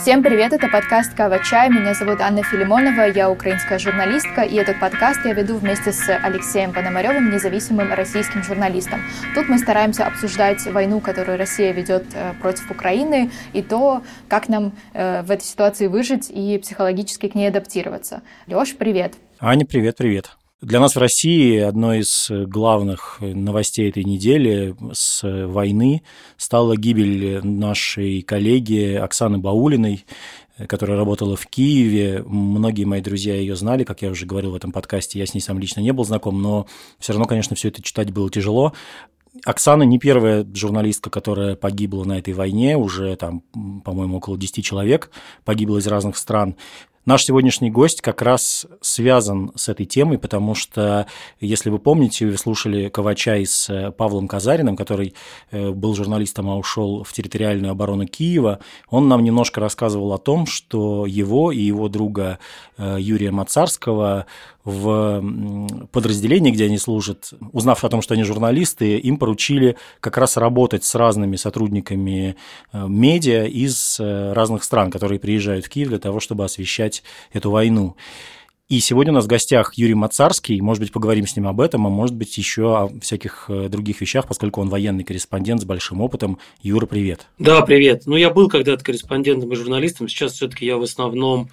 Всем привет, это подкаст «Кава Чай». Меня зовут Анна Филимонова, я украинская журналистка, и этот подкаст я веду вместе с Алексеем Пономаревым, независимым российским журналистом. Тут мы стараемся обсуждать войну, которую Россия ведет э, против Украины, и то, как нам э, в этой ситуации выжить и психологически к ней адаптироваться. Леш, привет. Аня, привет, привет. Для нас в России одной из главных новостей этой недели с войны стала гибель нашей коллеги Оксаны Баулиной, которая работала в Киеве. Многие мои друзья ее знали, как я уже говорил в этом подкасте. Я с ней сам лично не был знаком, но все равно, конечно, все это читать было тяжело. Оксана не первая журналистка, которая погибла на этой войне, уже там, по-моему, около 10 человек погибло из разных стран. Наш сегодняшний гость как раз связан с этой темой, потому что, если вы помните, вы слушали Ковача с э, Павлом Казариным, который э, был журналистом, а ушел в территориальную оборону Киева, он нам немножко рассказывал о том, что его и его друга э, Юрия Мацарского в подразделении, где они служат, узнав о том, что они журналисты, им поручили как раз работать с разными сотрудниками э, медиа из э, разных стран, которые приезжают в Киев для того, чтобы освещать эту войну. И сегодня у нас в гостях Юрий Мацарский. Может быть, поговорим с ним об этом, а может быть, еще о всяких э, других вещах, поскольку он военный корреспондент с большим опытом. Юра, привет. Да, привет. Ну, я был когда-то корреспондентом и журналистом. Сейчас все-таки я в основном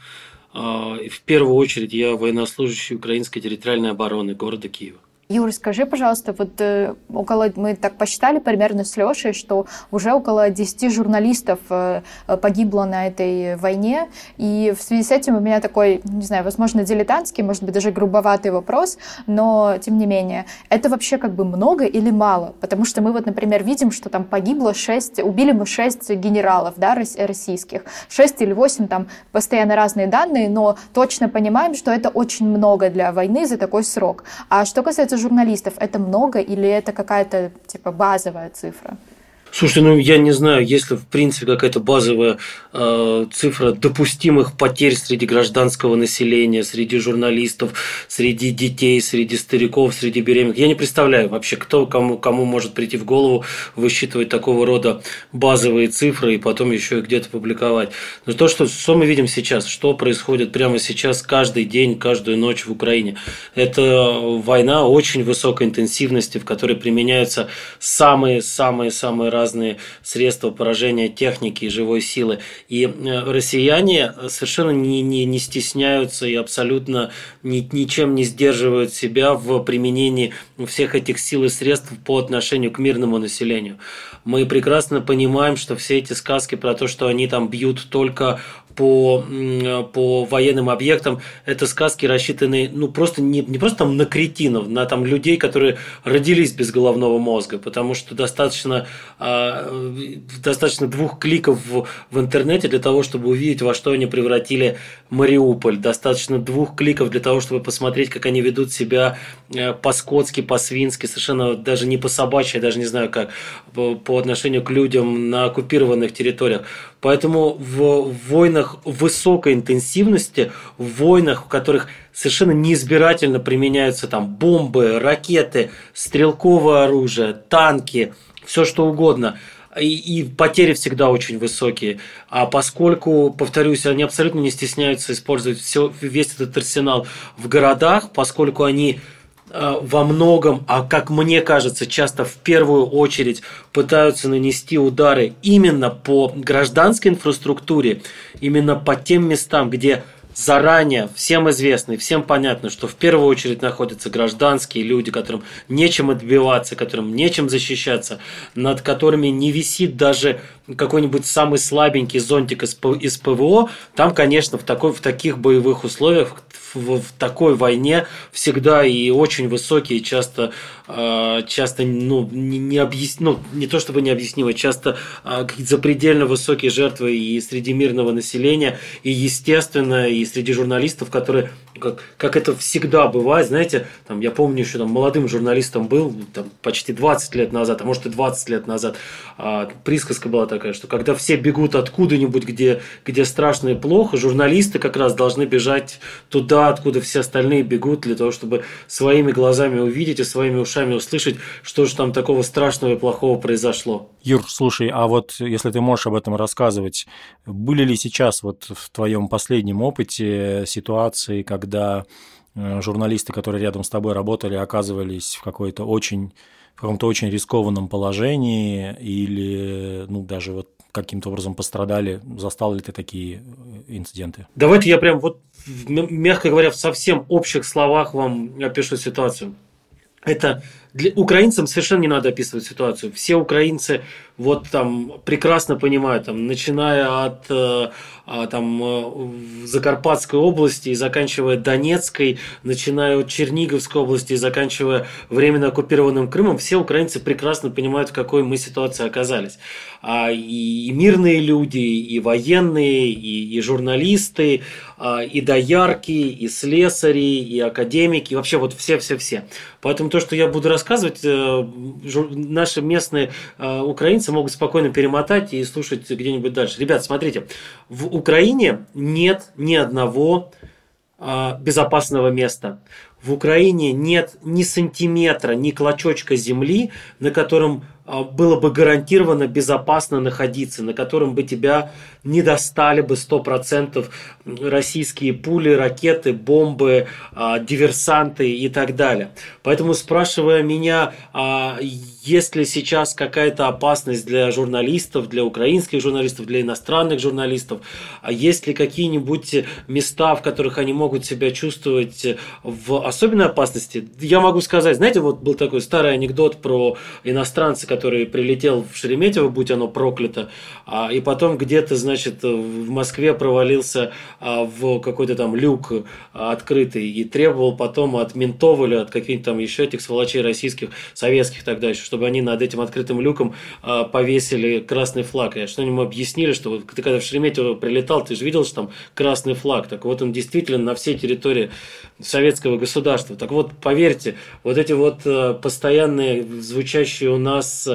в первую очередь я военнослужащий Украинской территориальной обороны города Киева. Юр, скажи, пожалуйста, вот э, около, мы так посчитали примерно с Лешей, что уже около 10 журналистов э, погибло на этой войне, и в связи с этим у меня такой, не знаю, возможно, дилетантский, может быть, даже грубоватый вопрос, но тем не менее, это вообще как бы много или мало? Потому что мы вот, например, видим, что там погибло 6, убили мы 6 генералов, да, российских, 6 или 8, там постоянно разные данные, но точно понимаем, что это очень много для войны за такой срок. А что касается журналистов, это много или это какая-то типа базовая цифра? Слушайте, ну я не знаю, если в принципе какая-то базовая э, цифра допустимых потерь среди гражданского населения, среди журналистов, среди детей, среди стариков, среди беременных. Я не представляю вообще, кто кому, кому может прийти в голову высчитывать такого рода базовые цифры и потом еще их где-то публиковать. Но то, что, что мы видим сейчас, что происходит прямо сейчас каждый день, каждую ночь в Украине, это война очень высокой интенсивности, в которой применяются самые-самые-самые разные средства поражения техники и живой силы. И э, россияне совершенно не, не, не стесняются и абсолютно ни, ничем не сдерживают себя в применении всех этих сил и средств по отношению к мирному населению. Мы прекрасно понимаем, что все эти сказки про то, что они там бьют только по, по военным объектам, это сказки рассчитаны, ну, просто не, не просто там на кретинов, на там людей, которые родились без головного мозга, потому что достаточно, э, достаточно двух кликов в, в интернете для того, чтобы увидеть, во что они превратили Мариуполь, достаточно двух кликов для того, чтобы посмотреть, как они ведут себя э, по-скотски, по-свински, совершенно даже не по-собачьи, даже не знаю как, по, по отношению к людям на оккупированных территориях. Поэтому в войнах высокой интенсивности, в войнах, в которых совершенно неизбирательно применяются там бомбы, ракеты, стрелковое оружие, танки, все что угодно – и, и потери всегда очень высокие. А поскольку, повторюсь, они абсолютно не стесняются использовать все, весь этот арсенал в городах, поскольку они во многом, а как мне кажется, часто в первую очередь пытаются нанести удары именно по гражданской инфраструктуре, именно по тем местам, где заранее всем известно и всем понятно, что в первую очередь находятся гражданские люди, которым нечем отбиваться, которым нечем защищаться, над которыми не висит даже какой-нибудь самый слабенький зонтик из, из ПВО, там, конечно, в, такой, в таких боевых условиях, в, в такой войне всегда и очень высокие, часто, э, часто ну, не, не, объяс... ну, не то чтобы необъяснимо, часто э, какие-то запредельно высокие жертвы и среди мирного населения, и, естественно, и среди журналистов, которые как, как это всегда бывает, знаете, там, я помню еще там, молодым журналистом был, там, почти 20 лет назад, а может и 20 лет назад, а, присказка была такая, что когда все бегут откуда-нибудь, где, где страшно и плохо, журналисты как раз должны бежать туда, откуда все остальные бегут, для того, чтобы своими глазами увидеть и своими ушами услышать, что же там такого страшного и плохого произошло. Юр, слушай, а вот если ты можешь об этом рассказывать, были ли сейчас вот в твоем последнем опыте ситуации, когда э, журналисты, которые рядом с тобой работали, оказывались в какой-то очень в каком-то очень рискованном положении или ну, даже вот каким-то образом пострадали? Застал ли ты такие э, инциденты? Давайте я прям вот, мягко говоря, в совсем общих словах вам опишу ситуацию. Это для украинцам совершенно не надо описывать ситуацию. Все украинцы вот там прекрасно понимают, там, начиная от э, а, там, э, Закарпатской области и заканчивая Донецкой, начиная от Черниговской области и заканчивая временно оккупированным Крымом, все украинцы прекрасно понимают, в какой мы ситуации оказались. А, и, мирные люди, и военные, и, и журналисты, а, и доярки, и слесари, и академики, и вообще вот все-все-все. Поэтому то, что я буду рассказывать, э, наши местные украинцы украинцы могут спокойно перемотать и слушать где-нибудь дальше. Ребят, смотрите, в Украине нет ни одного э, безопасного места. В Украине нет ни сантиметра, ни клочочка земли, на котором а, было бы гарантированно безопасно находиться, на котором бы тебя не достали бы 100% российские пули, ракеты, бомбы, а, диверсанты и так далее. Поэтому спрашивая меня, а, есть ли сейчас какая-то опасность для журналистов, для украинских журналистов, для иностранных журналистов, есть ли какие-нибудь места, в которых они могут себя чувствовать в особенной опасности, я могу сказать, знаете, вот был такой старый анекдот про иностранца, который прилетел в Шереметьево, будь оно проклято, и потом где-то, значит, в Москве провалился а, в какой-то там люк а, открытый и требовал потом от ментов или от каких-то там еще этих сволочей российских, советских тогда еще, чтобы они над этим открытым люком а, повесили красный флаг. И что они ему объяснили, что вот ты когда в Шереметьево прилетал, ты же видел, что там красный флаг. Так вот он действительно на всей территории советского государства. Так вот, поверьте, вот эти вот постоянные звучащие у нас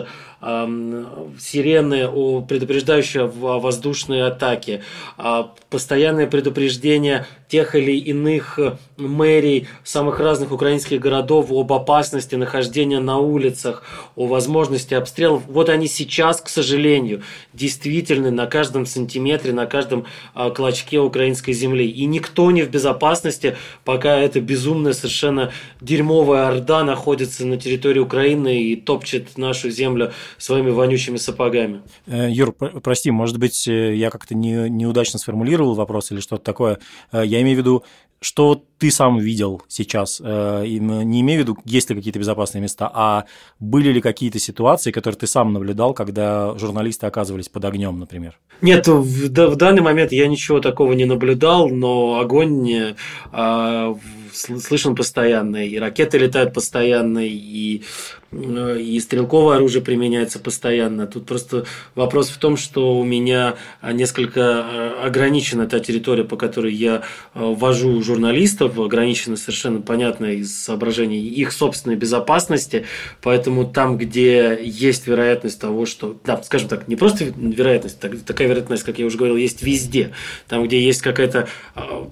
сирены, предупреждающие о воздушной атаке, а постоянное предупреждение тех или иных мэрий самых разных украинских городов об опасности нахождения на улицах, о возможности обстрелов. Вот они сейчас, к сожалению, действительно на каждом сантиметре, на каждом а, клочке украинской земли. И никто не в безопасности, пока эта безумная, совершенно дерьмовая орда находится на территории Украины и топчет нашу землю своими вонючими сапогами. Э, Юр, прости, может быть, э, я как-то не, неудачно сформулировал вопрос или что-то такое. Я имею в виду, что ты сам видел сейчас, э, не имею в виду, есть ли какие-то безопасные места, а были ли какие-то ситуации, которые ты сам наблюдал, когда журналисты оказывались под огнем, например? Нет, в, в данный момент я ничего такого не наблюдал, но огонь э, слышен постоянно, и ракеты летают постоянно, и Э, и стрелковое оружие применяется постоянно. Тут просто вопрос в том, что у меня несколько э, ограничена та территория, по которой я э, вожу журналистов, ограничена совершенно понятно из соображений их собственной безопасности, поэтому там, где есть вероятность того, что, да, скажем так, не просто вероятность, такая вероятность, как я уже говорил, есть везде, там, где есть какая-то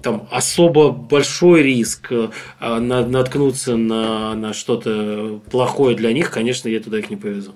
там особо большой риск наткнуться на, на что-то плохое для них, конечно, я туда их не повезу.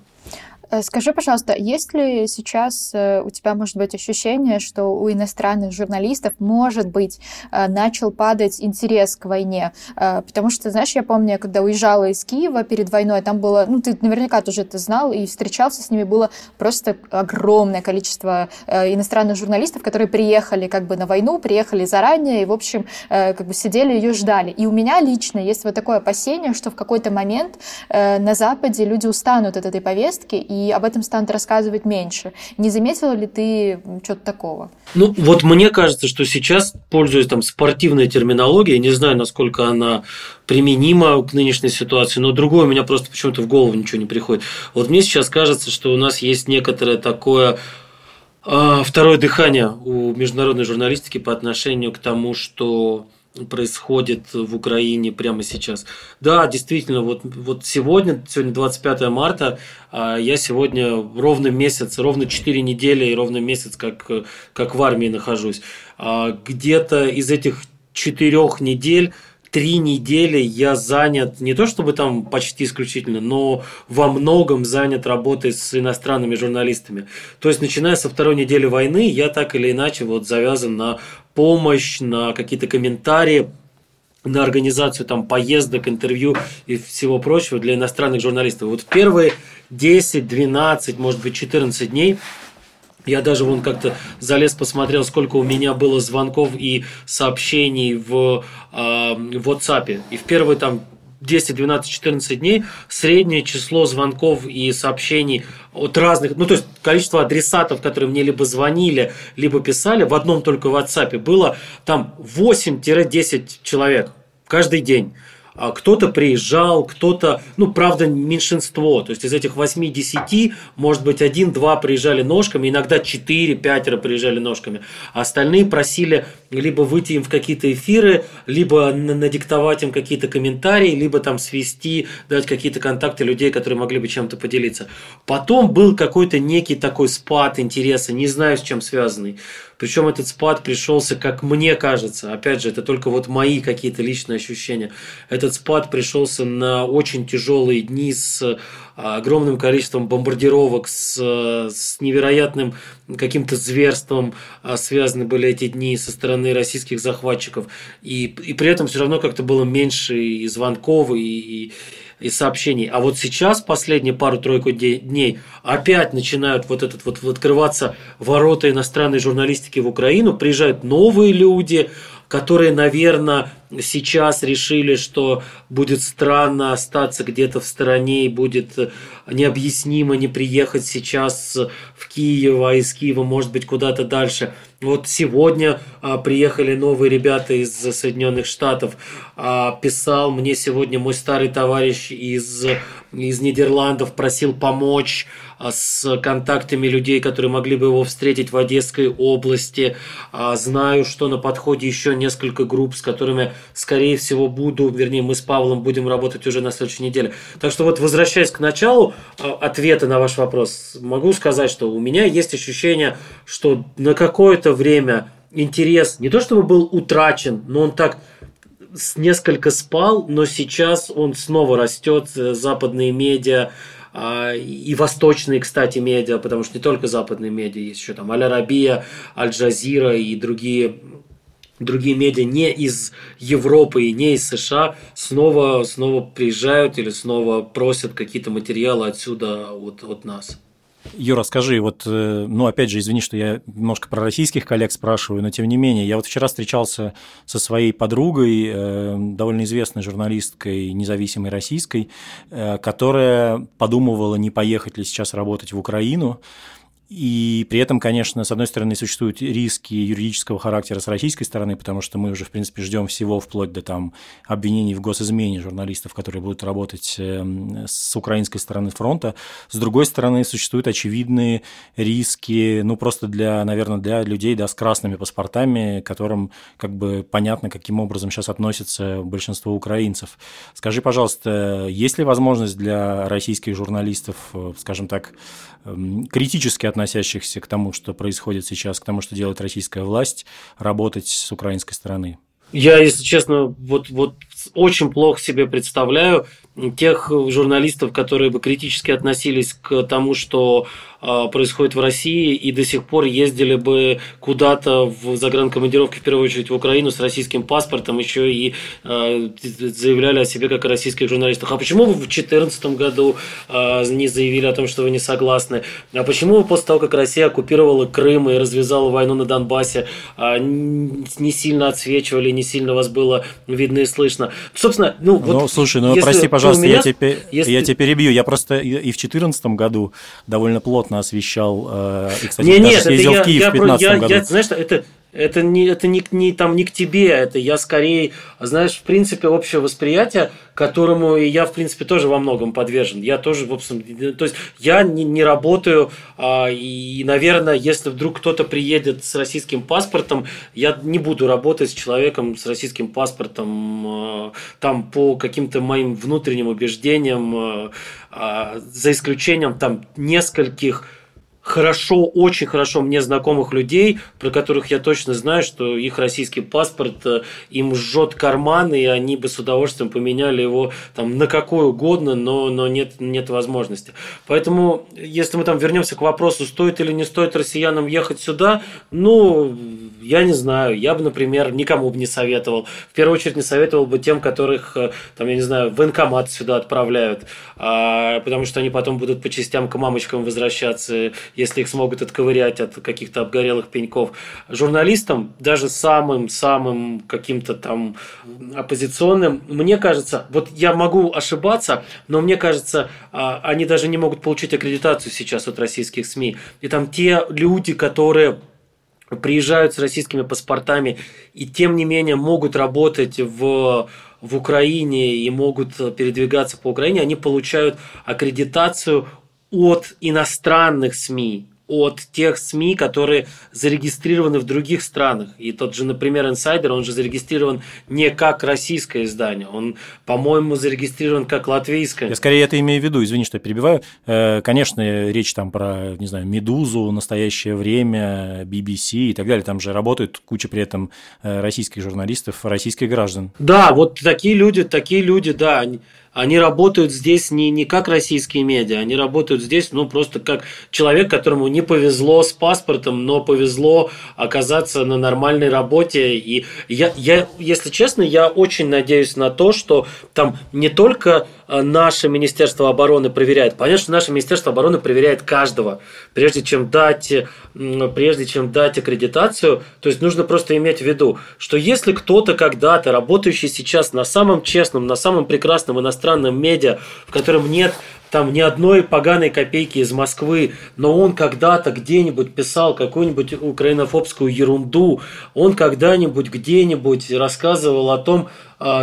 Э, скажи, пожалуйста, есть ли сейчас э, у тебя, может быть, ощущение, что у иностранных журналистов, может быть, э, начал падать интерес к войне? Потому что, знаешь, я помню, когда уезжала из Киева перед войной, там было, ну, ты наверняка тоже это знал и встречался с ними, было просто огромное количество иностранных журналистов, которые приехали как бы на войну, приехали заранее и, в общем, как бы сидели ее ждали. И у меня лично есть вот такое опасение, что в какой-то момент на Западе люди устанут от этой повестки и об этом станут рассказывать меньше. Не заметила ли ты что-то такого? Ну, вот мне кажется, что сейчас, пользуясь там спортивной терминологией, не знаю, насколько она применима к нынешней ситуации, но другое у меня просто почему-то в голову ничего не приходит. Вот мне сейчас кажется, что у нас есть некоторое такое а, второе дыхание у международной журналистики по отношению к тому, что происходит в Украине прямо сейчас. Да, действительно, вот, вот сегодня, сегодня 25 марта, а я сегодня ровно месяц, ровно 4 недели и ровно месяц, как, как в армии нахожусь. А где-то из этих четырех недель три недели я занят, не то чтобы там почти исключительно, но во многом занят работой с иностранными журналистами. То есть, начиная со второй недели войны, я так или иначе вот завязан на помощь, на какие-то комментарии, на организацию там поездок, интервью и всего прочего для иностранных журналистов. Вот в первые 10, 12, может быть 14 дней я даже вон как-то залез, посмотрел, сколько у меня было звонков и сообщений в, э, в WhatsApp. И в первые там 10, 12, 14 дней среднее число звонков и сообщений от разных, ну то есть количество адресатов, которые мне либо звонили, либо писали в одном только WhatsApp было там 8-10 человек каждый день. А кто-то приезжал, кто-то, ну, правда, меньшинство. То есть из этих 8-10, может быть, один-два приезжали ножками, иногда 4-5 приезжали ножками. А остальные просили либо выйти им в какие-то эфиры, либо надиктовать им какие-то комментарии, либо там свести, дать какие-то контакты людей, которые могли бы чем-то поделиться. Потом был какой-то некий такой спад интереса, не знаю, с чем связанный. Причем этот спад пришелся, как мне кажется, опять же, это только вот мои какие-то личные ощущения. Этот спад пришелся на очень тяжелые дни с огромным количеством бомбардировок, с, с невероятным каким-то зверством а, связаны были эти дни со стороны российских захватчиков. И, и при этом все равно как-то было меньше и звонков, и, и и сообщений. А вот сейчас, последние пару-тройку дней, опять начинают вот этот вот открываться ворота иностранной журналистики в Украину, приезжают новые люди, которые, наверное, сейчас решили, что будет странно остаться где-то в стороне и будет необъяснимо не приехать сейчас в Киев, а из Киева, может быть, куда-то дальше. Вот сегодня а, приехали новые ребята из Соединенных Штатов. А, писал мне сегодня мой старый товарищ из, из Нидерландов, просил помочь с контактами людей, которые могли бы его встретить в Одесской области. А, знаю, что на подходе еще несколько групп, с которыми, скорее всего, буду, вернее, мы с Павлом будем работать уже на следующей неделе. Так что вот, возвращаясь к началу а, ответа на ваш вопрос, могу сказать, что у меня есть ощущение, что на какое-то время интерес не то чтобы был утрачен, но он так несколько спал, но сейчас он снова растет, э, западные медиа, а, и восточные, кстати, медиа, потому что не только западные медиа, есть еще там Аль-Арабия, Аль-Джазира и другие другие медиа не из Европы и не из США снова, снова приезжают или снова просят какие-то материалы отсюда от, от нас. Юра, скажи, вот, э, ну, опять же, извини, что я немножко про российских коллег спрашиваю, но тем не менее, я вот вчера встречался со своей подругой, э, довольно известной журналисткой, независимой российской, э, которая подумывала, не поехать ли сейчас работать в Украину, и при этом, конечно, с одной стороны, существуют риски юридического характера с российской стороны, потому что мы уже, в принципе, ждем всего вплоть до там, обвинений в госизмене журналистов, которые будут работать эм, с украинской стороны фронта. С другой стороны, существуют очевидные риски, ну, просто для, наверное, для людей да, с красными паспортами, которым как бы понятно, каким образом сейчас относятся большинство украинцев. Скажи, пожалуйста, есть ли возможность для российских журналистов, э, скажем так, эм, критически относящихся к тому, что происходит сейчас, к тому, что делает российская власть, работать с украинской стороны? Я, если честно, вот, вот очень плохо себе представляю тех журналистов, которые бы критически относились к тому, что а, происходит в России, и до сих пор ездили бы куда-то в загранкомандировке, в первую очередь в Украину, с российским паспортом, еще и э, заявляли о себе как о российских журналистах. А почему вы в 2014 году э, не заявили о том, что вы не согласны? А почему вы после того, как Россия оккупировала Крым и развязала войну на Донбассе, не сильно отсвечивали, не сильно вас было видно и слышно? Собственно, ну, вот... Ну, слушай, ну, прости, пожалуйста, меня, я, тебе, если... я тебя перебью. Я просто и в 2014 году довольно плотно освещал. Э, и, кстати, не, нет, ездил я, в Киев я, в 2015 я, году. Я, знаешь, это, это не, это не, не, там, не к тебе, это я скорее, знаешь, в принципе, общее восприятие, которому я, в принципе, тоже во многом подвержен. Я тоже, в общем, то есть я не, не работаю, а, и, наверное, если вдруг кто-то приедет с российским паспортом, я не буду работать с человеком с российским паспортом а, там по каким-то моим внутренним убеждениям, а, а за исключением там нескольких хорошо, очень хорошо мне знакомых людей, про которых я точно знаю, что их российский паспорт э, им жжет карманы, и они бы с удовольствием поменяли его там на какой угодно, но, но нет, нет возможности. Поэтому, если мы там вернемся к вопросу, стоит или не стоит россиянам ехать сюда, ну, я не знаю. Я бы, например, никому бы не советовал. В первую очередь не советовал бы тем, которых, э, там, я не знаю, в военкомат сюда отправляют, а, потому что они потом будут по частям к мамочкам возвращаться если их смогут отковырять от каких-то обгорелых пеньков. Журналистам, даже самым-самым каким-то там оппозиционным, мне кажется, вот я могу ошибаться, но мне кажется, а, они даже не могут получить аккредитацию сейчас от российских СМИ. И там те люди, которые приезжают с российскими паспортами и тем не менее могут работать в в Украине и могут передвигаться по Украине, они получают аккредитацию от иностранных СМИ, от тех СМИ, которые зарегистрированы в других странах. И тот же, например, Insider, он же зарегистрирован не как российское издание, он, по-моему, зарегистрирован как латвийское. Я скорее это имею в виду, извини, что я перебиваю. Э, конечно, речь там про, не знаю, «Медузу», «Настоящее время», BBC и так далее. Там же работают куча при этом э, российских журналистов, российских граждан. Да, вот такие люди, такие люди, да, они работают здесь не, не как российские медиа, они работают здесь, ну, просто как человек, которому не повезло с паспортом, но повезло оказаться на нормальной работе. И я, я если честно, я очень надеюсь на то, что там не только наше Министерство обороны проверяет. Понятно, что наше Министерство обороны проверяет каждого, прежде чем дать, прежде чем дать аккредитацию. То есть нужно просто иметь в виду, что если кто-то когда-то, работающий сейчас на самом честном, на самом прекрасном иностранном медиа, в котором нет там ни одной поганой копейки из Москвы, но он когда-то где-нибудь писал какую-нибудь украинофобскую ерунду, он когда-нибудь где-нибудь рассказывал о том,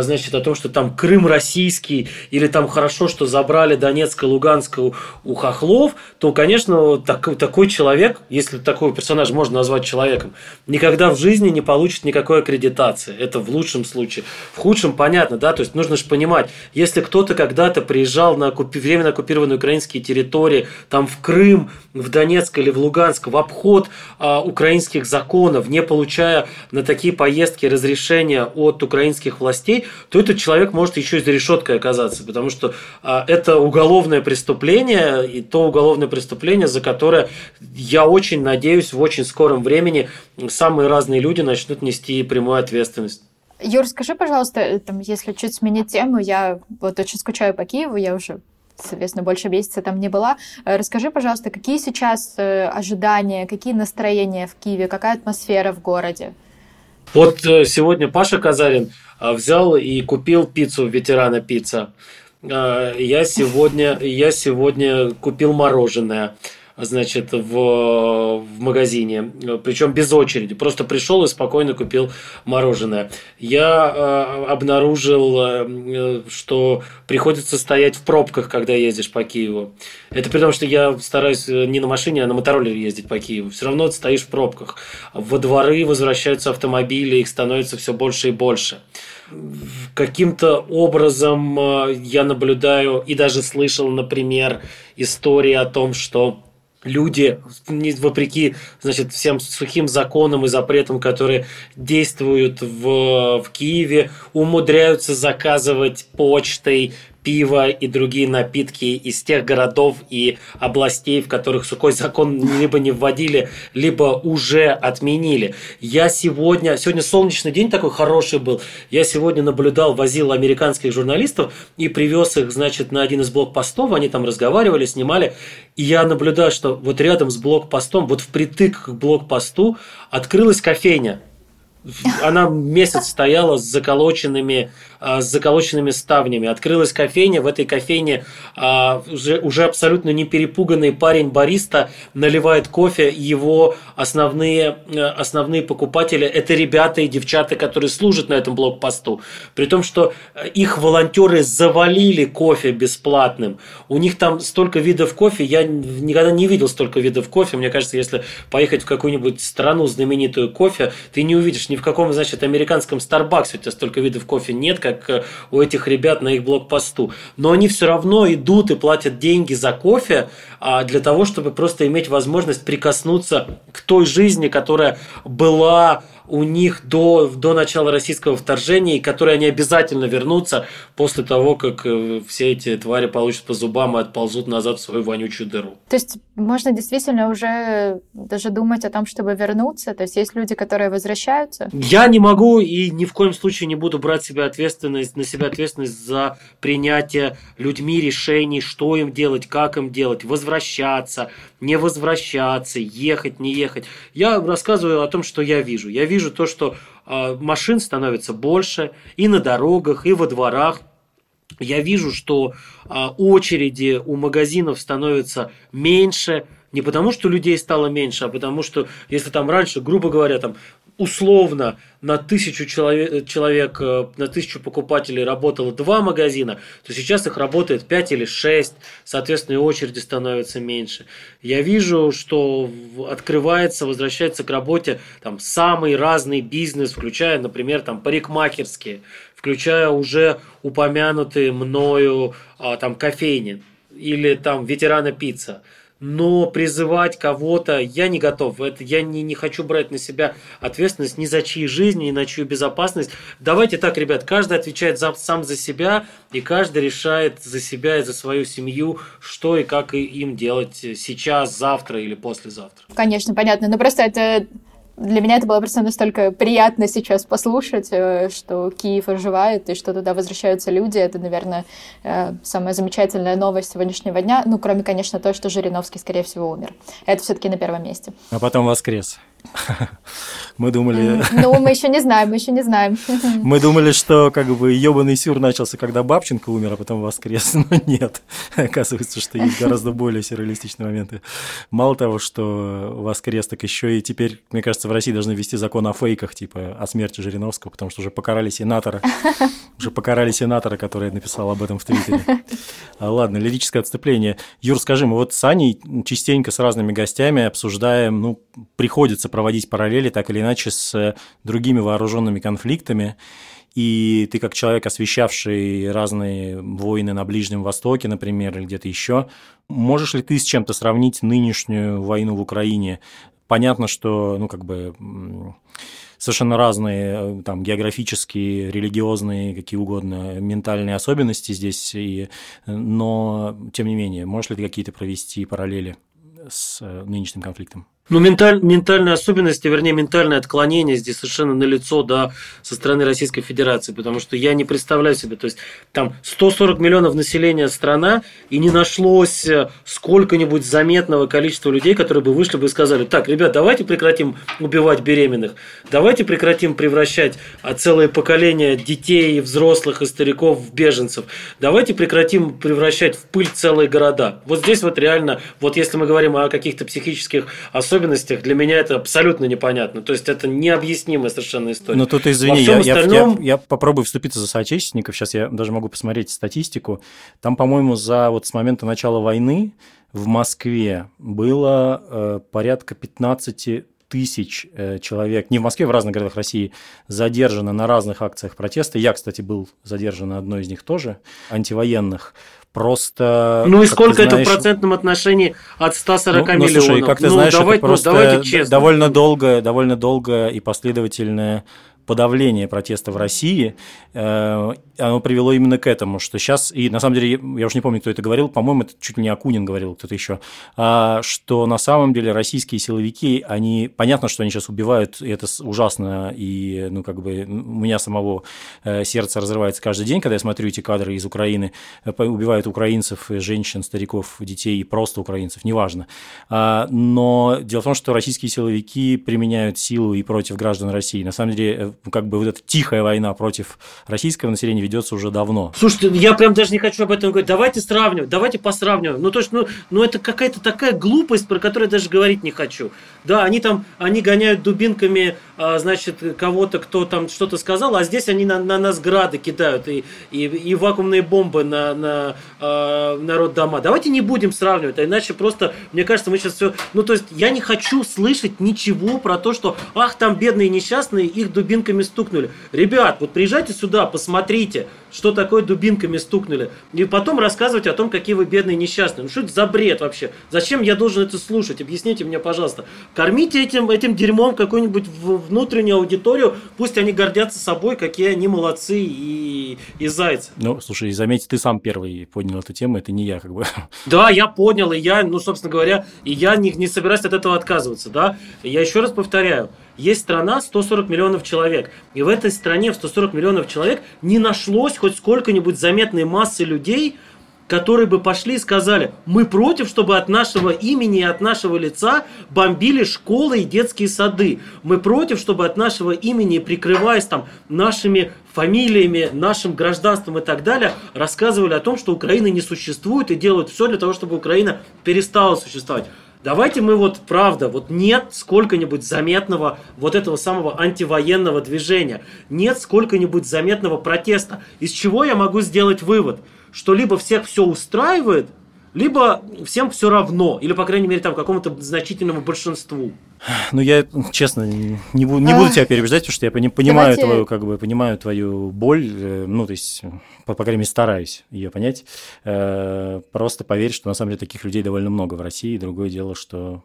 значит, о том, что там Крым российский, или там хорошо, что забрали Донецк и Луганск у хохлов, то, конечно, так, такой человек, если такой персонаж можно назвать человеком, никогда в жизни не получит никакой аккредитации. Это в лучшем случае. В худшем понятно, да, то есть нужно же понимать, если кто-то когда-то приезжал на временно оккупированные украинские территории, там в Крым, в Донецк или в Луганск, в обход а, украинских законов, не получая на такие поездки разрешения от украинских властей, властей, то этот человек может еще и за решеткой оказаться, потому что а, это уголовное преступление, и то уголовное преступление, за которое я очень надеюсь в очень скором времени самые разные люди начнут нести прямую ответственность. Юр, скажи, пожалуйста, э, там, если чуть сменить тему, я вот очень скучаю по Киеву, я уже соответственно, больше месяца там не была. Э, расскажи, пожалуйста, какие сейчас э, ожидания, какие настроения в Киеве, какая атмосфера в городе? Вот сегодня Паша Казарин а, взял и купил пиццу ветерана пицца. А, я сегодня, я сегодня купил мороженое значит, в, в магазине, причем без очереди, просто пришел и спокойно купил мороженое. Я э, обнаружил, э, что приходится стоять в пробках, когда ездишь по Киеву. Это при том, что я стараюсь не на машине, а на мотороллере ездить по Киеву. Все равно стоишь в пробках. Во дворы возвращаются автомобили, их становится все больше и больше каким-то образом э, я наблюдаю и даже слышал, например, истории о том, что люди, вопреки значит, всем сухим законам и запретам, которые действуют в, в Киеве, умудряются заказывать почтой пиво и другие напитки из тех городов и областей, в которых сухой закон либо не вводили, либо уже отменили. Я сегодня, сегодня солнечный день такой хороший был, я сегодня наблюдал, возил американских журналистов и привез их, значит, на один из блокпостов, они там разговаривали, снимали, и я наблюдаю, что вот рядом с блокпостом, вот впритык к блокпосту открылась кофейня. Она месяц стояла с заколоченными а, с заколоченными ставнями. Открылась кофейня, в этой кофейне а, уже, уже абсолютно не перепуганный парень бариста наливает кофе, его основные, э, основные покупатели – это ребята и девчата, которые служат на этом блокпосту. При том, что э, их волонтеры завалили кофе бесплатным. У них там столько видов кофе, я никогда не видел столько видов кофе. Мне кажется, если поехать в какую-нибудь страну знаменитую кофе, ты не увидишь ни в каком, значит, американском Starbucks у тебя столько видов кофе нет, как э, у этих ребят на их блокпосту. Но они все равно идут и платят деньги за кофе а, для того, чтобы просто иметь возможность прикоснуться к той жизни, которая была у них до, до начала российского вторжения, и которые они обязательно вернутся после того, как э, все эти твари получат по зубам и отползут назад в свою вонючую дыру. То есть можно действительно уже даже думать о том, чтобы вернуться? То есть есть люди, которые возвращаются? Я не могу и ни в коем случае не буду брать себя ответственность, на себя ответственность за принятие людьми решений, что им делать, как им делать, возвращаться, не возвращаться, ехать, не ехать. Я рассказываю о том, что я вижу. Я вижу то, что э, машин становится больше и на дорогах, и во дворах. Я вижу, что э, очереди у магазинов становятся меньше, не потому, что людей стало меньше, а потому что, если там раньше, грубо говоря, там условно на тысячу человек, человек, э, на тысячу покупателей работало два магазина, то сейчас их работает пять или шесть, соответственно, и очереди становятся меньше. Я вижу, что открывается, возвращается к работе там самый разный бизнес, включая, например, там парикмахерские, включая уже упомянутые мною а, там кофейни или там ветерана пицца но призывать кого-то я не готов. Это я не, не хочу брать на себя ответственность ни за чьи жизни, ни на чью безопасность. Давайте так, ребят, каждый отвечает за, сам за себя, и каждый решает за себя и за свою семью, что и как им делать сейчас, завтра или послезавтра. Конечно, понятно. Но просто это для меня это было просто настолько приятно сейчас послушать, э, что Киев оживает и что туда возвращаются люди. Это, наверное, э, самая замечательная новость сегодняшнего дня. Ну, кроме, конечно, того, что Жириновский, скорее всего, умер. Это все-таки на первом месте. А потом воскрес. Мы думали... Ну, мы еще не знаем, мы еще не знаем. Мы думали, что как бы ебаный сюр начался, когда Бабченко умер, а потом воскрес. Но нет. Оказывается, что есть гораздо более сюрреалистичные моменты. Мало того, что воскрес, так еще и теперь, мне кажется, в России должны ввести закон о фейках, типа о смерти Жириновского, потому что уже покарали сенатора. Уже покарали сенатора, который написал об этом в Твиттере. А, ладно, лирическое отступление. Юр, скажи, мы вот с Аней частенько с разными гостями обсуждаем, ну, приходится проводить параллели так или иначе с другими вооруженными конфликтами. И ты как человек, освещавший разные войны на Ближнем Востоке, например, или где-то еще, можешь ли ты с чем-то сравнить нынешнюю войну в Украине? Понятно, что, ну, как бы совершенно разные там географические, религиозные, какие угодно ментальные особенности здесь, и, но тем не менее, можешь ли ты какие-то провести параллели с нынешним конфликтом? Ну, менталь, ментальные особенности, вернее, ментальное отклонение здесь совершенно налицо, да, со стороны Российской Федерации, потому что я не представляю себе, то есть там 140 миллионов населения страна, и не нашлось э, сколько-нибудь заметного количества людей, которые бы вышли бы и сказали, так, ребят, давайте прекратим убивать беременных, давайте прекратим превращать а, целые поколения детей, взрослых и стариков в беженцев, давайте прекратим превращать в пыль целые города. Вот здесь вот реально, вот если мы говорим о каких-то психических особенностях, особенностях для меня это абсолютно непонятно. То есть это необъяснимая совершенно история. Ну тут извини, я, остальном... я, я, я попробую вступиться за соотечественников. Сейчас я даже могу посмотреть статистику. Там, по-моему, за вот с момента начала войны в Москве было э, порядка 15 тысяч э, человек, не в Москве, в разных городах России, задержано на разных акциях протеста. Я, кстати, был задержан на одной из них тоже, антивоенных. Просто... Ну и сколько знаешь, это в процентном отношении от 140 ну, ну, миллионов? Слушай, как ты ну, знаешь, давай, это просто ну, давайте честно. довольно долгое, довольно долгое и последовательное подавление протеста в России, э, оно привело именно к этому, что сейчас, и на самом деле, я уже не помню, кто это говорил, по-моему, это чуть ли не Акунин говорил, кто-то еще, а, что на самом деле российские силовики, они, понятно, что они сейчас убивают, и это ужасно, и, ну, как бы, у меня самого э, сердце разрывается каждый день, когда я смотрю эти кадры из Украины, э, убивают украинцев, женщин, стариков, детей, и просто украинцев, неважно. А, но дело в том, что российские силовики применяют силу и против граждан России. На самом деле, как бы вот эта тихая война против российского населения ведется уже давно. Слушайте, я прям даже не хочу об этом говорить. Давайте сравнивать, давайте посравниваем. Ну, то есть, ну, ну это какая-то такая глупость, про которую я даже говорить не хочу. Да, они там, они гоняют дубинками а, значит, кого-то, кто там что-то сказал, а здесь они на, на нас грады кидают и, и, и вакуумные бомбы на, на э, народ дома. Давайте не будем сравнивать, а иначе просто, мне кажется, мы сейчас все... Ну, то есть, я не хочу слышать ничего про то, что, ах, там бедные несчастные, их дубинками стукнули. Ребят, вот приезжайте сюда, посмотрите, что такое дубинками стукнули. И потом рассказывать о том, какие вы бедные несчастные. Ну, что это за бред вообще? Зачем я должен это слушать? Объясните мне, пожалуйста. Кормите этим, этим дерьмом какую-нибудь внутреннюю аудиторию, пусть они гордятся собой, какие они молодцы и, и зайцы. Ну, слушай, заметь, ты сам первый поднял эту тему, это не я, как бы. Да, я понял, и я, ну, собственно говоря, и я не, не собираюсь от этого отказываться, да. Я еще раз повторяю, есть страна 140 миллионов человек. И в этой стране в 140 миллионов человек не нашлось хоть сколько-нибудь заметной массы людей, которые бы пошли и сказали, мы против, чтобы от нашего имени и от нашего лица бомбили школы и детские сады. Мы против, чтобы от нашего имени, прикрываясь там нашими фамилиями, нашим гражданством и так далее, рассказывали о том, что Украина не существует и делают все для того, чтобы Украина перестала существовать. Давайте мы вот, правда, вот нет сколько-нибудь заметного вот этого самого антивоенного движения, нет сколько-нибудь заметного протеста. Из чего я могу сделать вывод? Что либо всех все устраивает, либо всем все равно, или, по крайней мере, там какому-то значительному большинству. Ну, я, честно, не, не буду тебя переубеждать, потому что я понимаю Давайте... твою, как бы, понимаю твою боль, э, ну, то есть, по, по крайней мере, стараюсь ее понять. Э, просто поверь, что на самом деле таких людей довольно много в России. Другое дело, что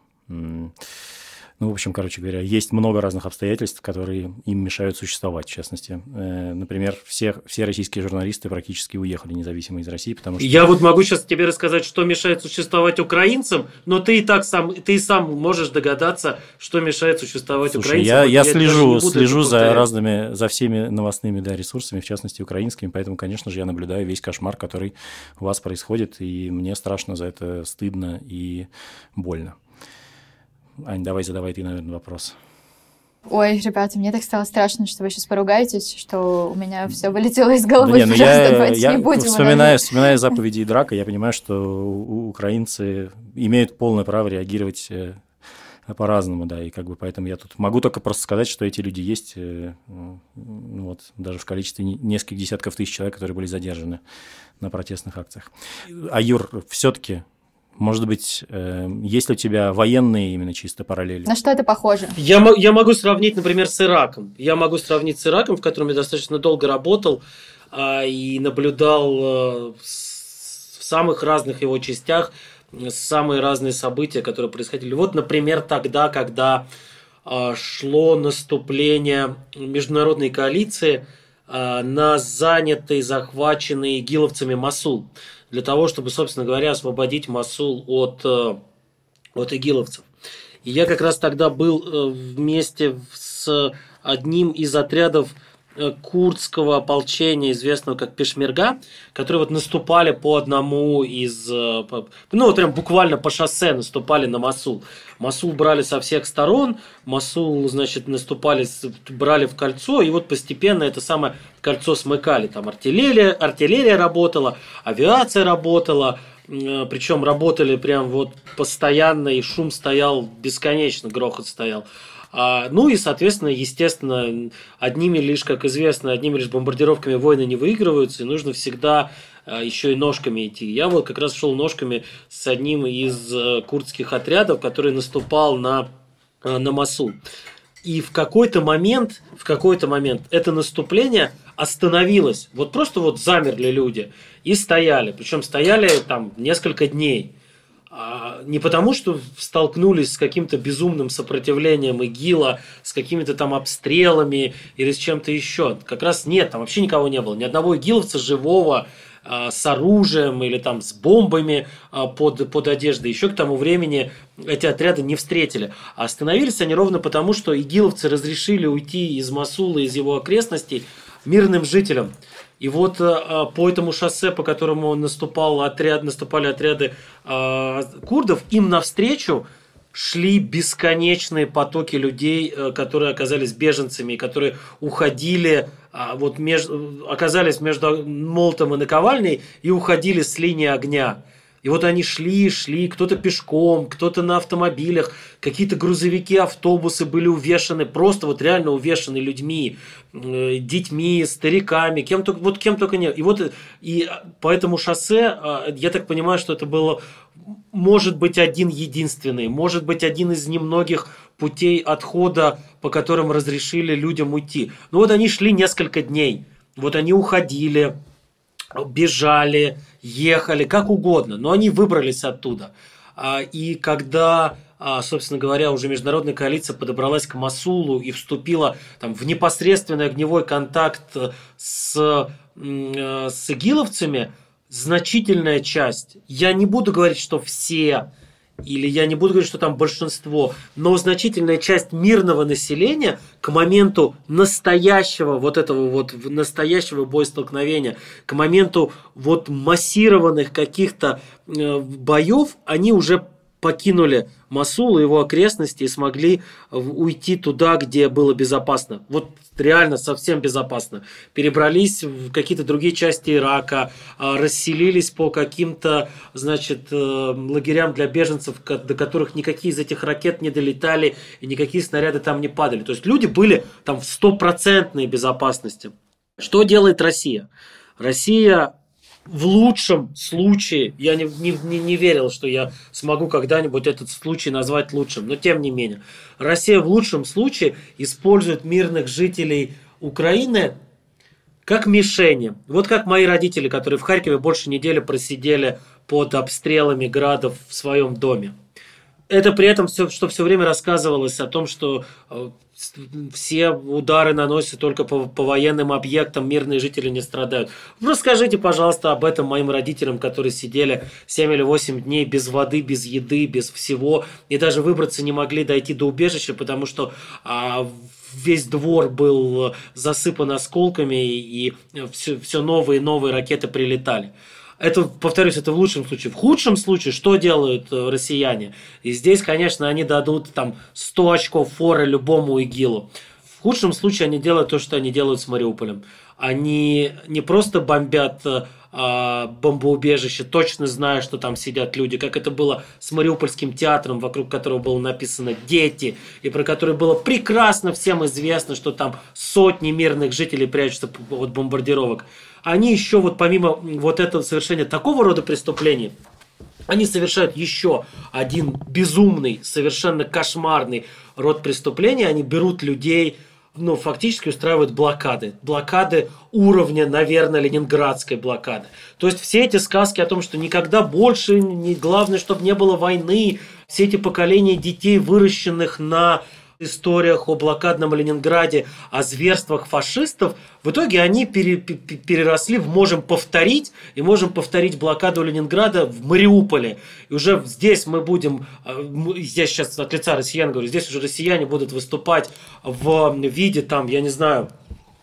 ну, в общем, короче говоря, есть много разных обстоятельств, которые им мешают существовать, в частности. Э, например, все, все российские журналисты практически уехали независимо из России, потому что... Я вот могу сейчас тебе рассказать, что мешает существовать украинцам, но ты и так сам, ты и сам можешь догадаться, что мешает существовать Слушай, украинцам. Я, я, я слежу, слежу за разными, за всеми новостными да, ресурсами, в частности, украинскими, поэтому, конечно же, я наблюдаю весь кошмар, который у вас происходит, и мне страшно за это стыдно и больно. Ань, давай задавай ты, наверное, вопрос. Ой, ребята, мне так стало страшно, что вы сейчас поругаетесь, что у меня все вылетело из головы. Да не, ну я, я не будем вспоминаю, вспоминаю заповеди Драка, я понимаю, что украинцы имеют полное право реагировать э, по-разному, да, и как бы поэтому я тут могу только просто сказать, что эти люди есть, э, ну, вот, даже в количестве нескольких десятков тысяч человек, которые были задержаны на протестных акциях. А Юр, все-таки может быть, э, есть ли у тебя военные именно чисто параллели? На что это похоже? Я, я могу сравнить, например, с Ираком. Я могу сравнить с Ираком, в котором я достаточно долго работал а, и наблюдал а, в самых разных его частях самые разные события, которые происходили. Вот, например, тогда, когда а, шло наступление международной коалиции а, на занятый, захваченный игиловцами Масул для того, чтобы, собственно говоря, освободить Масул от, э, от игиловцев. И я как раз тогда был э, вместе с одним из отрядов курдского ополчения, известного как Пешмерга, которые вот наступали по одному из, ну вот прям буквально по шоссе наступали на Масул. Масул брали со всех сторон, Масул, значит, наступали, брали в кольцо, и вот постепенно это самое кольцо смыкали. Там артиллерия, артиллерия работала, авиация работала, э, причем работали прям вот постоянно, и шум стоял бесконечно, грохот стоял. А, ну и, соответственно, естественно, одними лишь, как известно, одними лишь бомбардировками войны не выигрываются, и нужно всегда а, еще и ножками идти. Я вот как раз шел ножками с одним из э, курдских отрядов, который наступал на, э, на Масул. И в какой-то момент, в какой-то момент это наступление остановилось. Вот просто вот замерли люди и стояли. Причем стояли там несколько дней. А, не потому, что столкнулись с каким-то безумным сопротивлением ИГИЛа, с какими-то там обстрелами или с чем-то еще. Как раз нет, там вообще никого не было. Ни одного ИГИЛовца живого, а, с оружием или там с бомбами а, под, под одеждой. Еще к тому времени эти отряды не встретили. А остановились они ровно потому, что игиловцы разрешили уйти из Масула, из его окрестностей мирным жителям. И вот а, по этому шоссе, по которому наступал отряд, наступали отряды курдов, им навстречу шли бесконечные потоки людей, э, которые оказались беженцами, которые уходили, а, вот меж, оказались между молотом и наковальней и уходили с линии огня. И вот они шли, шли, кто-то пешком, кто-то на автомобилях, какие-то грузовики, автобусы были увешаны, просто вот реально увешаны людьми, э, детьми, стариками, кем только, вот кем только нет. И вот и по этому шоссе, э, я так понимаю, что это было, может быть, один единственный, может быть, один из немногих путей отхода, по которым разрешили людям уйти. Ну вот они шли несколько дней, вот они уходили, бежали, ехали, как угодно, но они выбрались оттуда. А, и когда, а, собственно говоря, уже международная коалиция подобралась к Масулу и вступила там, в непосредственный огневой контакт с, э, с игиловцами, значительная часть, я не буду говорить, что все или я не буду говорить, что там большинство, но значительная часть мирного населения к моменту настоящего вот этого вот настоящего боестолкновения, к моменту вот массированных каких-то э, боев, они уже покинули Масул и его окрестности и смогли уйти туда, где было безопасно. Вот реально совсем безопасно. Перебрались в какие-то другие части Ирака, а, расселились по каким-то, значит, э, лагерям для беженцев, до которых никакие из этих ракет не долетали и никакие снаряды там не падали. То есть люди были там в стопроцентной безопасности. Что делает Россия? Россия в лучшем случае, я не, не, не верил, что я смогу когда-нибудь этот случай назвать лучшим, но тем не менее, Россия в лучшем случае использует мирных жителей Украины как мишени. Вот как мои родители, которые в Харькове больше недели просидели под обстрелами градов в своем доме. Это при этом все, что все время рассказывалось о том, что э, все удары наносятся только по, по военным объектам, мирные жители не страдают. Расскажите, пожалуйста, об этом моим родителям, которые сидели 7 или 8 дней без воды, без еды, без всего, и даже выбраться не могли дойти до убежища, потому что а, весь двор был засыпан осколками, и все, все новые и новые ракеты прилетали. Это, повторюсь, это в лучшем случае. В худшем случае, что делают э, россияне? И здесь, конечно, они дадут там 100 очков форы любому ИГИЛу. В худшем случае они делают то, что они делают с Мариуполем. Они не просто бомбят э, а, бомбоубежище, точно зная, что там сидят люди, как это было с Мариупольским театром, вокруг которого было написано «Дети», и про который было прекрасно всем известно, что там сотни мирных жителей прячутся от бомбардировок они еще вот помимо вот этого совершения такого рода преступлений, они совершают еще один безумный, совершенно кошмарный род преступления. Они берут людей, ну, фактически устраивают блокады. Блокады уровня, наверное, ленинградской блокады. То есть все эти сказки о том, что никогда больше, не, главное, чтобы не было войны, все эти поколения детей, выращенных на историях о блокадном Ленинграде, о зверствах фашистов, в итоге они пере, переросли в можем повторить, и можем повторить блокаду Ленинграда в Мариуполе. И уже здесь мы будем, э, я сейчас от лица россиян говорю, здесь уже россияне будут выступать в виде там, я не знаю,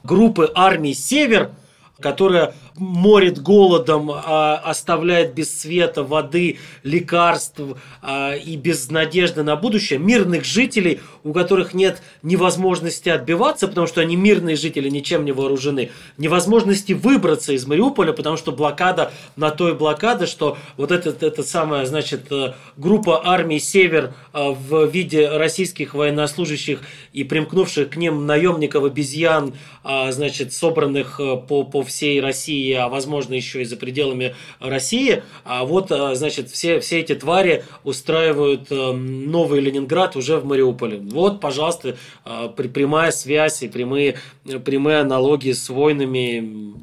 группы армии «Север», которая морит голодом, а, оставляет без света, воды, лекарств а, и без надежды на будущее, мирных жителей, у которых нет невозможности отбиваться, потому что они мирные жители, ничем не вооружены, невозможности выбраться из Мариуполя, потому что блокада на той блокада, что вот эта, эта самая, значит, э, группа армий «Север» э, в виде российских военнослужащих и примкнувших к ним наемников-обезьян, а, значит, собранных э, по, по всей России а возможно еще и за пределами России. А вот, а, значит, все, все эти твари устраивают э, новый Ленинград уже в Мариуполе. Вот, пожалуйста, а, прямая связь и прямые, прямые аналогии с войнами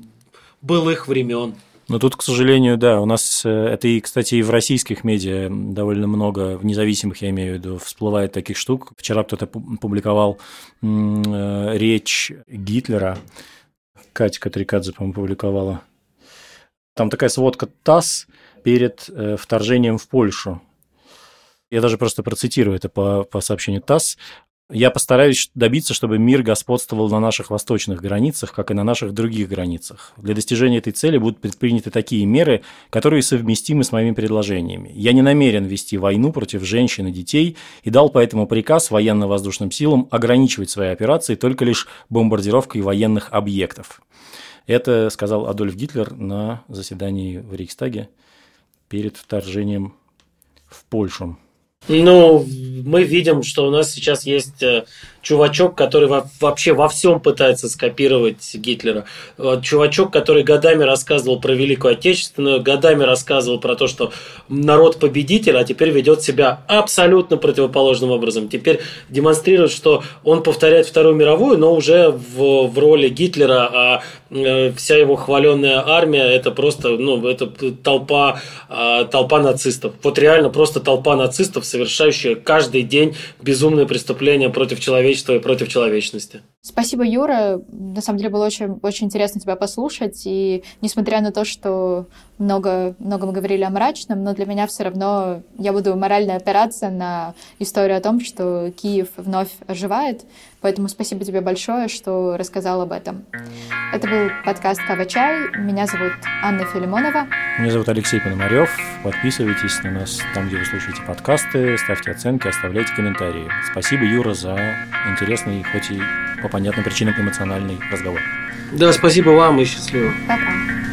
былых времен. Но тут, к сожалению, да, у нас э, это и, кстати, и в российских медиа довольно много, в независимых, я имею в виду, всплывает таких штук. Вчера кто-то публиковал э, речь Гитлера, Катя Катрикадзе, по-моему, публиковала. Там такая сводка ТАСС перед э, вторжением в Польшу. Я даже просто процитирую это по, по сообщению ТАСС. Я постараюсь добиться, чтобы мир господствовал на наших восточных границах, как и на наших других границах. Для достижения этой цели будут предприняты такие меры, которые совместимы с моими предложениями. Я не намерен вести войну против женщин и детей и дал поэтому приказ военно-воздушным силам ограничивать свои операции только лишь бомбардировкой военных объектов. Это сказал Адольф Гитлер на заседании в Рейхстаге перед вторжением в Польшу. Ну, мы видим, что у нас сейчас есть э, чувачок, который вообще во всем пытается скопировать Гитлера. Чувачок, который годами рассказывал про Великую Отечественную, годами рассказывал про то, что народ победитель, а теперь ведет себя абсолютно противоположным образом. Теперь демонстрирует, что он повторяет Вторую мировую, но уже в, в роли Гитлера, а э, вся его хваленная армия это просто ну, это толпа, а, толпа нацистов. Вот реально просто толпа нацистов, совершающая каждый день безумные преступления против человека человечества и против человечности. Спасибо, Юра. На самом деле было очень, очень интересно тебя послушать. И несмотря на то, что много, много мы говорили о мрачном, но для меня все равно я буду моральная операция на историю о том, что Киев вновь оживает. Поэтому спасибо тебе большое, что рассказал об этом. Это был подкаст «Кава Чай». Меня зовут Анна Филимонова. Меня зовут Алексей Пономарев. Подписывайтесь на нас там, где вы слушаете подкасты, ставьте оценки, оставляйте комментарии. Спасибо, Юра, за интересный, хоть и по понятным причинам эмоциональный разговор. Да, спасибо вам и счастливо. Пока.